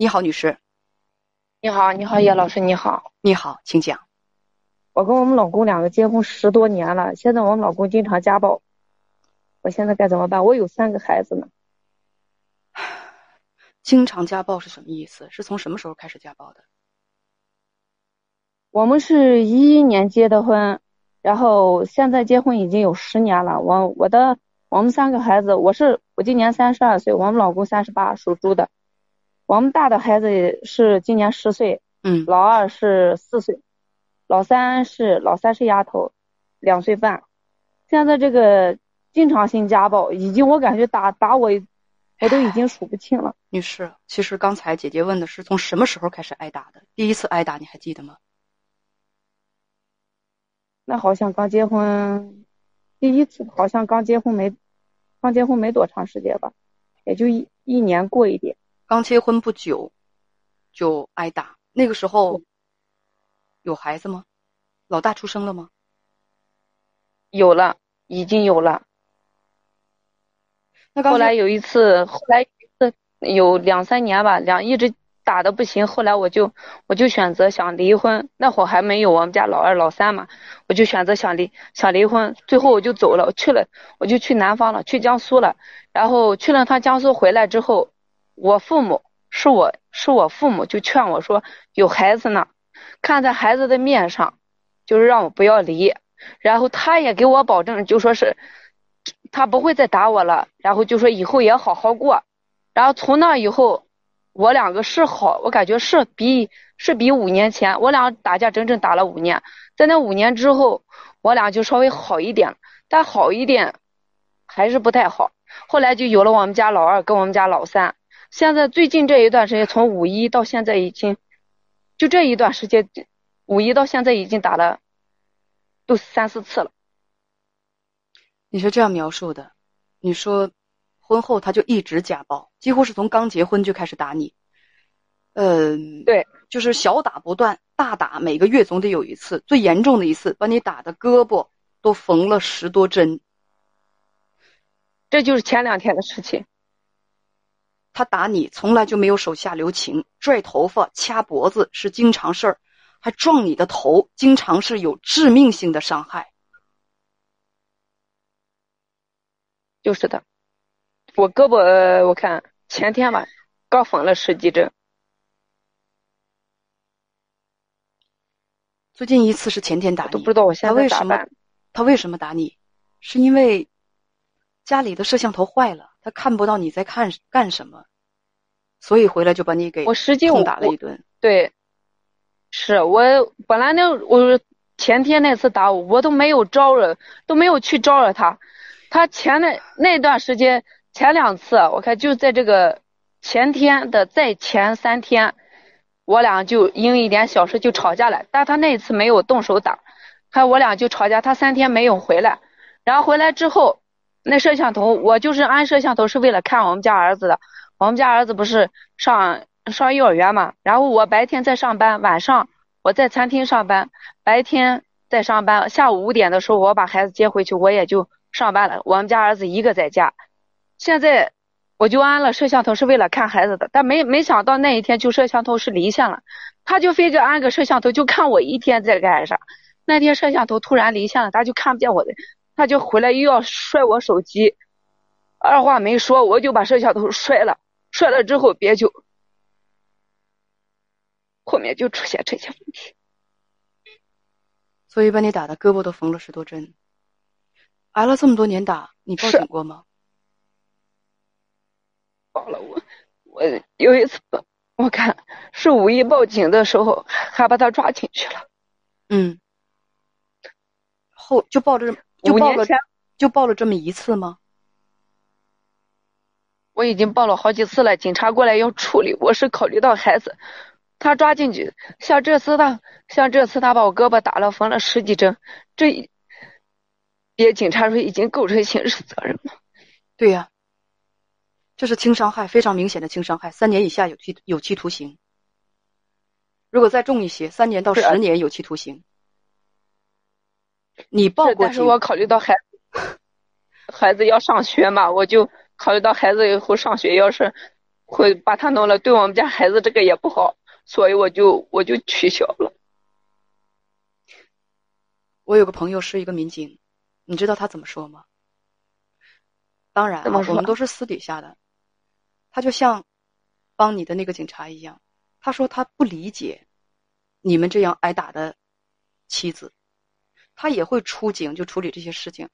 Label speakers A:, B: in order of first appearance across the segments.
A: 你好，女士。
B: 你好，你好，叶老师，你好。
A: 你好，请讲。
B: 我跟我们老公两个结婚十多年了，现在我们老公经常家暴，我现在该怎么办？我有三个孩子呢。
A: 经常家暴是什么意思？是从什么时候开始家暴的？
B: 我们是一一年结的婚，然后现在结婚已经有十年了。我我的我们三个孩子，我是我今年三十二岁，我们老公三十八，属猪的。我们大的孩子是今年十岁，
A: 嗯，
B: 老二是四岁，老三是老三是丫头，两岁半。现在这个经常性家暴，已经我感觉打打我，我都已经数不清了。
A: 女士，其实刚才姐姐问的是从什么时候开始挨打的？第一次挨打你还记得吗？
B: 那好像刚结婚，第一次好像刚结婚没，刚结婚没多长时间吧，也就一一年过一点。
A: 刚结婚不久，就挨打。那个时候有孩子吗？老大出生了吗？
B: 有了，已经有了。
A: 那
B: 后来有一次，后来有两三年吧，两一直打的不行。后来我就我就选择想离婚。那会儿还没有我们家老二老三嘛，我就选择想离想离婚。最后我就走了，我去了，我就去南方了，去江苏了。然后去了趟江苏回来之后。我父母是我是我父母就劝我说有孩子呢，看在孩子的面上，就是让我不要离。然后他也给我保证，就说是他不会再打我了。然后就说以后也好好过。然后从那以后，我两个是好，我感觉是比是比五年前我俩打架整整打了五年，在那五年之后，我俩就稍微好一点，但好一点还是不太好。后来就有了我们家老二跟我们家老三。现在最近这一段时间，从五一到现在已经，就这一段时间，五一到现在已经打了，都三四次了。
A: 你是这样描述的，你说婚后他就一直家暴，几乎是从刚结婚就开始打你。嗯，
B: 对，
A: 就是小打不断，大打每个月总得有一次，最严重的一次把你打的胳膊都缝了十多针。
B: 这就是前两天的事情。
A: 他打你从来就没有手下留情，拽头发、掐脖子是经常事儿，还撞你的头，经常是有致命性的伤害。
B: 就是的，我胳膊我看前天吧，刚缝了十几针。
A: 最近一次是前天打你，
B: 都不知道我现在为什么。
A: 他为什么打你？是因为家里的摄像头坏了，他看不到你在看干什么。所以回来就把你给
B: 我实际
A: 痛打了一顿。
B: 对，是我本来那我前天那次打我，我都没有招惹，都没有去招惹他。他前那那段时间前两次，我看就在这个前天的在前三天，我俩就因为一点小事就吵架了。但他那一次没有动手打，还我俩就吵架。他三天没有回来，然后回来之后，那摄像头我就是安摄像头是为了看我们家儿子的。我们家儿子不是上上幼儿园嘛，然后我白天在上班，晚上我在餐厅上班，白天在上班，下午五点的时候我把孩子接回去，我也就上班了。我们家儿子一个在家，现在我就安了摄像头是为了看孩子的，但没没想到那一天就摄像头是离线了，他就非得安个摄像头就看我一天在干啥。那天摄像头突然离线了，他就看不见我的，他就回来又要摔我手机，二话没说我就把摄像头摔了。摔了之后，别就后面就出现这些问题，
A: 所以把你打的胳膊都缝了十多针，挨了这么多年打，你报警过吗？
B: 报了，我我有一次，我看是五一报警的时候，还把他抓进去了。
A: 嗯，后就报了，
B: 就报了
A: 就报了这么一次吗？
B: 我已经报了好几次了，警察过来要处理。我是考虑到孩子，他抓进去，像这次他，像这次他把我胳膊打了，缝了十几针，这，别警察说已经构成刑事责任了。
A: 对呀，这是轻伤害，非常明显的轻伤害，三年以下有期有期徒刑。如果再重一些，三年到十年有期徒刑。你报过
B: 但是我考虑到孩子，孩子要上学嘛，我就。考虑到孩子以后上学，要是会把他弄了，对我们家孩子这个也不好，所以我就我就取消了。
A: 我有个朋友是一个民警，你知道他怎么说吗？当然，我们都是私底下的。他就像帮你的那个警察一样，他说他不理解你们这样挨打的妻子，他也会出警就处理这些事情。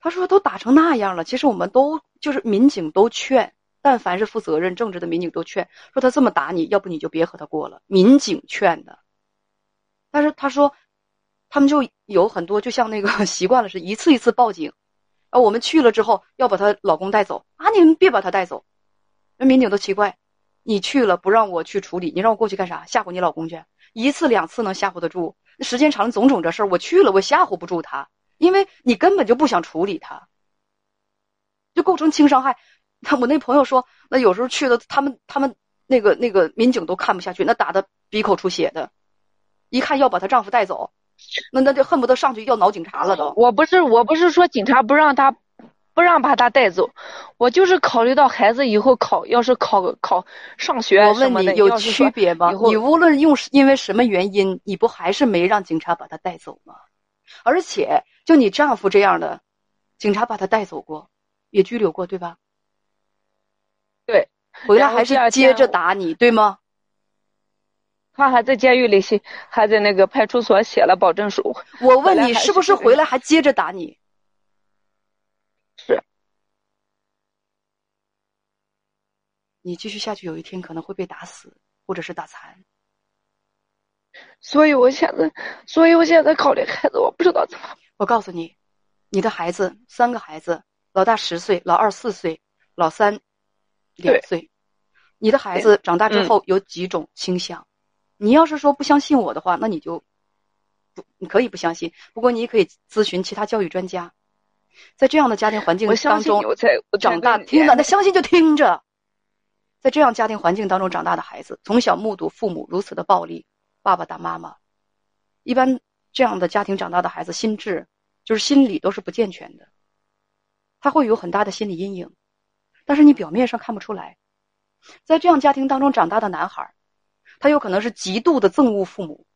A: 他说都打成那样了，其实我们都就是民警都劝。但凡是负责任、正直的民警都劝说他这么打你，要不你就别和他过了。民警劝的，但是他说，他们就有很多就像那个 习惯了，是一次一次报警，啊，我们去了之后要把她老公带走啊，你们别把他带走。那民警都奇怪，你去了不让我去处理，你让我过去干啥？吓唬你老公去？一次两次能吓唬得住？时间长了，种种这事儿，我去了我吓唬不住他，因为你根本就不想处理他，就构成轻伤害。那我那朋友说，那有时候去的，他们他们那个那个民警都看不下去，那打的鼻口出血的，一看要把她丈夫带走，那那就恨不得上去要挠警察了都。
B: 我不是我不是说警察不让他，不让把他带走，我就是考虑到孩子以后考要是考考上学
A: 我问你有区别吗？你无论用因为什么原因，你不还是没让警察把他带走吗？而且就你丈夫这样的，警察把他带走过，也拘留过，对吧？
B: 对，
A: 回来还是接着打你，对吗？
B: 他还在监狱里写，还在那个派出所写了保证书。
A: 我问你，是不是回来还接着打你？
B: 是。
A: 你继续下去，有一天可能会被打死，或者是打残。
B: 所以我现在，所以我现在考虑孩子，我不知道怎么。
A: 我告诉你，你的孩子三个孩子，老大十岁，老二四岁，老三。两岁，你的孩子长大之后有几种倾向？你要是说不相信我的话，那你就不，你可以不相信。不过你也可以咨询其他教育专家，在这样的家庭环境当中长大，听着，那相信就听着。在这样家庭环境当中长大的孩子，从小目睹父母如此的暴力，爸爸打妈妈，一般这样的家庭长大的孩子，心智就是心理都是不健全的，他会有很大的心理阴影。但是你表面上看不出来，在这样家庭当中长大的男孩，他有可能是极度的憎恶父母，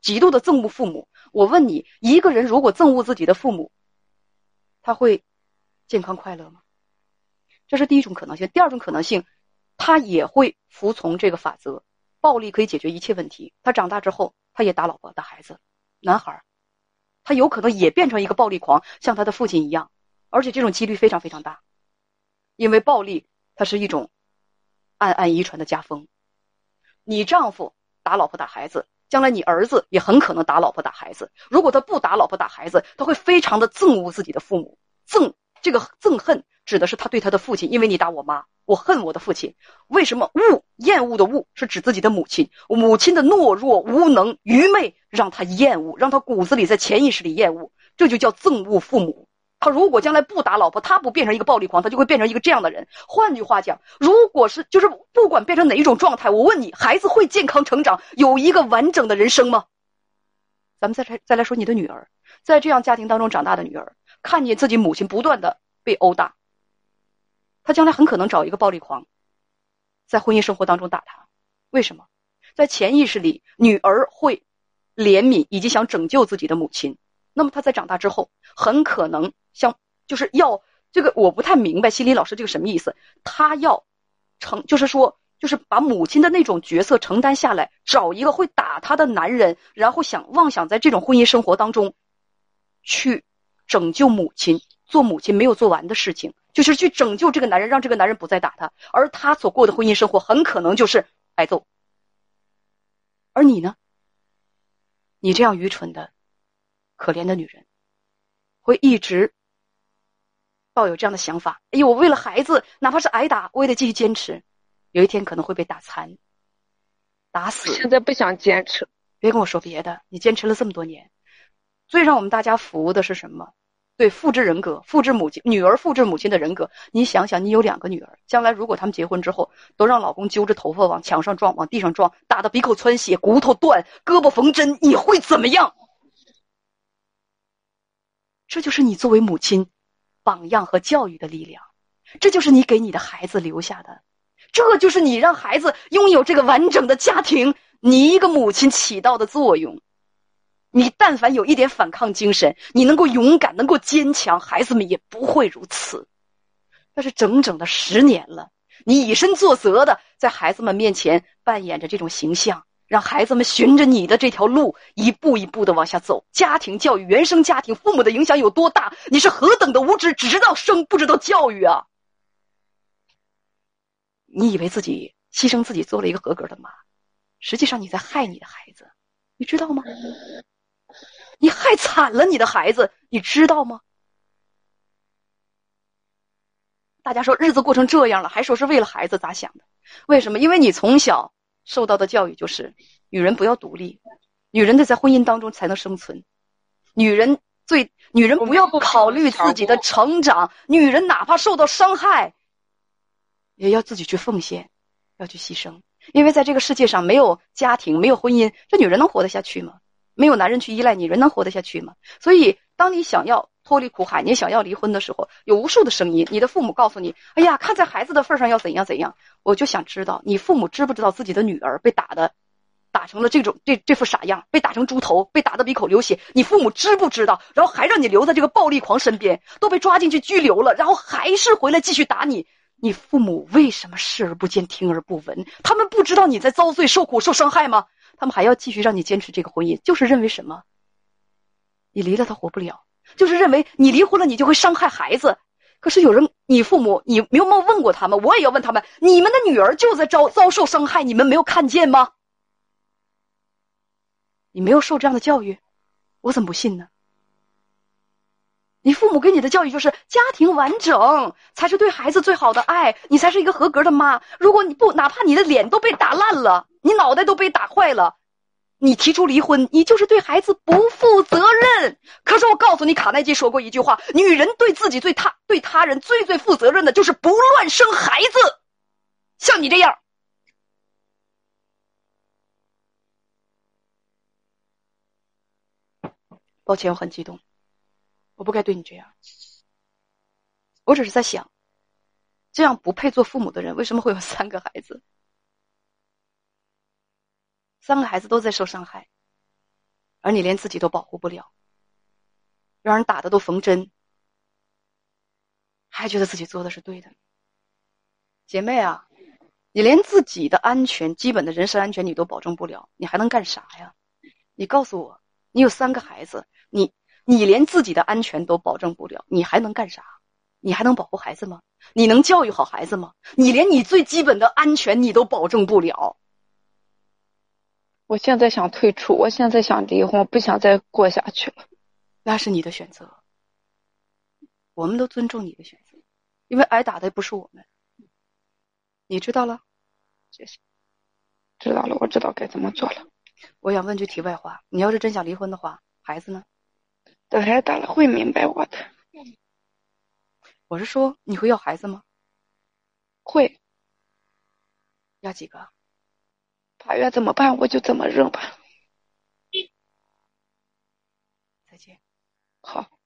A: 极度的憎恶父母。我问你，一个人如果憎恶自己的父母，他会健康快乐吗？这是第一种可能性。第二种可能性，他也会服从这个法则，暴力可以解决一切问题。他长大之后，他也打老婆打孩子，男孩，他有可能也变成一个暴力狂，像他的父亲一样，而且这种几率非常非常大。因为暴力，它是一种暗暗遗传的家风。你丈夫打老婆打孩子，将来你儿子也很可能打老婆打孩子。如果他不打老婆打孩子，他会非常的憎恶自己的父母。憎这个憎恨指的是他对他的父亲，因为你打我妈，我恨我的父亲。为什么恶厌恶的恶是指自己的母亲？母亲的懦弱、无能、愚昧让他厌恶，让他骨子里在潜意识里厌恶，这就叫憎恶父母。他如果将来不打老婆，他不变成一个暴力狂，他就会变成一个这样的人。换句话讲，如果是就是不管变成哪一种状态，我问你，孩子会健康成长，有一个完整的人生吗？咱们再来再来说你的女儿，在这样家庭当中长大的女儿，看见自己母亲不断的被殴打，她将来很可能找一个暴力狂，在婚姻生活当中打她。为什么？在潜意识里，女儿会怜悯以及想拯救自己的母亲。那么她在长大之后，很可能像就是要这个，我不太明白心理老师这个什么意思。她要承，就是说，就是把母亲的那种角色承担下来，找一个会打她的男人，然后想妄想在这种婚姻生活当中去拯救母亲，做母亲没有做完的事情，就是去拯救这个男人，让这个男人不再打她，而她所过的婚姻生活很可能就是挨揍。而你呢？你这样愚蠢的。可怜的女人，会一直抱有这样的想法。哎呦，我为了孩子，哪怕是挨打，我也得继续坚持。有一天可能会被打残、打死。
B: 现在不想坚持，
A: 别跟我说别的。你坚持了这么多年，最让我们大家服的是什么？对，复制人格，复制母亲、女儿，复制母亲的人格。你想想，你有两个女儿，将来如果他们结婚之后，都让老公揪着头发往墙上撞，往地上撞，打的鼻口窜血，骨头断，胳膊缝针，你会怎么样？这就是你作为母亲榜样和教育的力量，这就是你给你的孩子留下的，这就是你让孩子拥有这个完整的家庭，你一个母亲起到的作用。你但凡有一点反抗精神，你能够勇敢，能够坚强，孩子们也不会如此。但是整整的十年了，你以身作则的在孩子们面前扮演着这种形象，让孩子们循着你的这条路一步一步的往下走。家庭教育，原生家庭，父母的影响有多大？你是何等的无知，只知道生不知道教育啊！你以为自己牺牲自己做了一个合格的妈，实际上你在害你的孩子，你知道吗？你害惨了你的孩子，你知道吗？大家说日子过成这样了，还说是为了孩子咋想的？为什么？因为你从小受到的教育就是女人不要独立，女人得在婚姻当中才能生存，女人最女人不要考虑自己的成长，女人哪怕受到伤害，也要自己去奉献，要去牺牲，因为在这个世界上没有家庭，没有婚姻，这女人能活得下去吗？没有男人去依赖你，人能活得下去吗？所以，当你想要脱离苦海，你想要离婚的时候，有无数的声音。你的父母告诉你：“哎呀，看在孩子的份上，要怎样怎样。”我就想知道，你父母知不知道自己的女儿被打的，打成了这种这这副傻样，被打成猪头，被打的鼻口流血？你父母知不知道？然后还让你留在这个暴力狂身边，都被抓进去拘留了，然后还是回来继续打你。你父母为什么视而不见、听而不闻？他们不知道你在遭罪、受苦、受伤害吗？他们还要继续让你坚持这个婚姻，就是认为什么？你离了他活不了，就是认为你离婚了你就会伤害孩子。可是有人，你父母，你没有问过他们？我也要问他们：你们的女儿就在遭遭受伤害，你们没有看见吗？你没有受这样的教育，我怎么不信呢？你父母给你的教育就是家庭完整才是对孩子最好的爱，你才是一个合格的妈。如果你不，哪怕你的脸都被打烂了，你脑袋都被打坏了，你提出离婚，你就是对孩子不负责任。可是我告诉你，卡耐基说过一句话：女人对自己、对他、对他人最最负责任的，就是不乱生孩子。像你这样，抱歉，我很激动。我不该对你这样，我只是在想，这样不配做父母的人为什么会有三个孩子？三个孩子都在受伤害，而你连自己都保护不了，让人打的都缝针，还觉得自己做的是对的。姐妹啊，你连自己的安全、基本的人身安全你都保证不了，你还能干啥呀？你告诉我，你有三个孩子，你。你连自己的安全都保证不了，你还能干啥？你还能保护孩子吗？你能教育好孩子吗？你连你最基本的安全你都保证不了。
B: 我现在想退出，我现在想离婚，不想再过下去了。
A: 那是你的选择，我们都尊重你的选择，因为挨打的不是我们。你知道了？
B: 谢谢。知道了，我知道该怎么做了。
A: 我想问句题外话：你要是真想离婚的话，孩子呢？
B: 等孩子大了会明白我的。
A: 我是说，你会要孩子吗？
B: 会。
A: 要几个？
B: 法院怎么办，我就怎么认吧。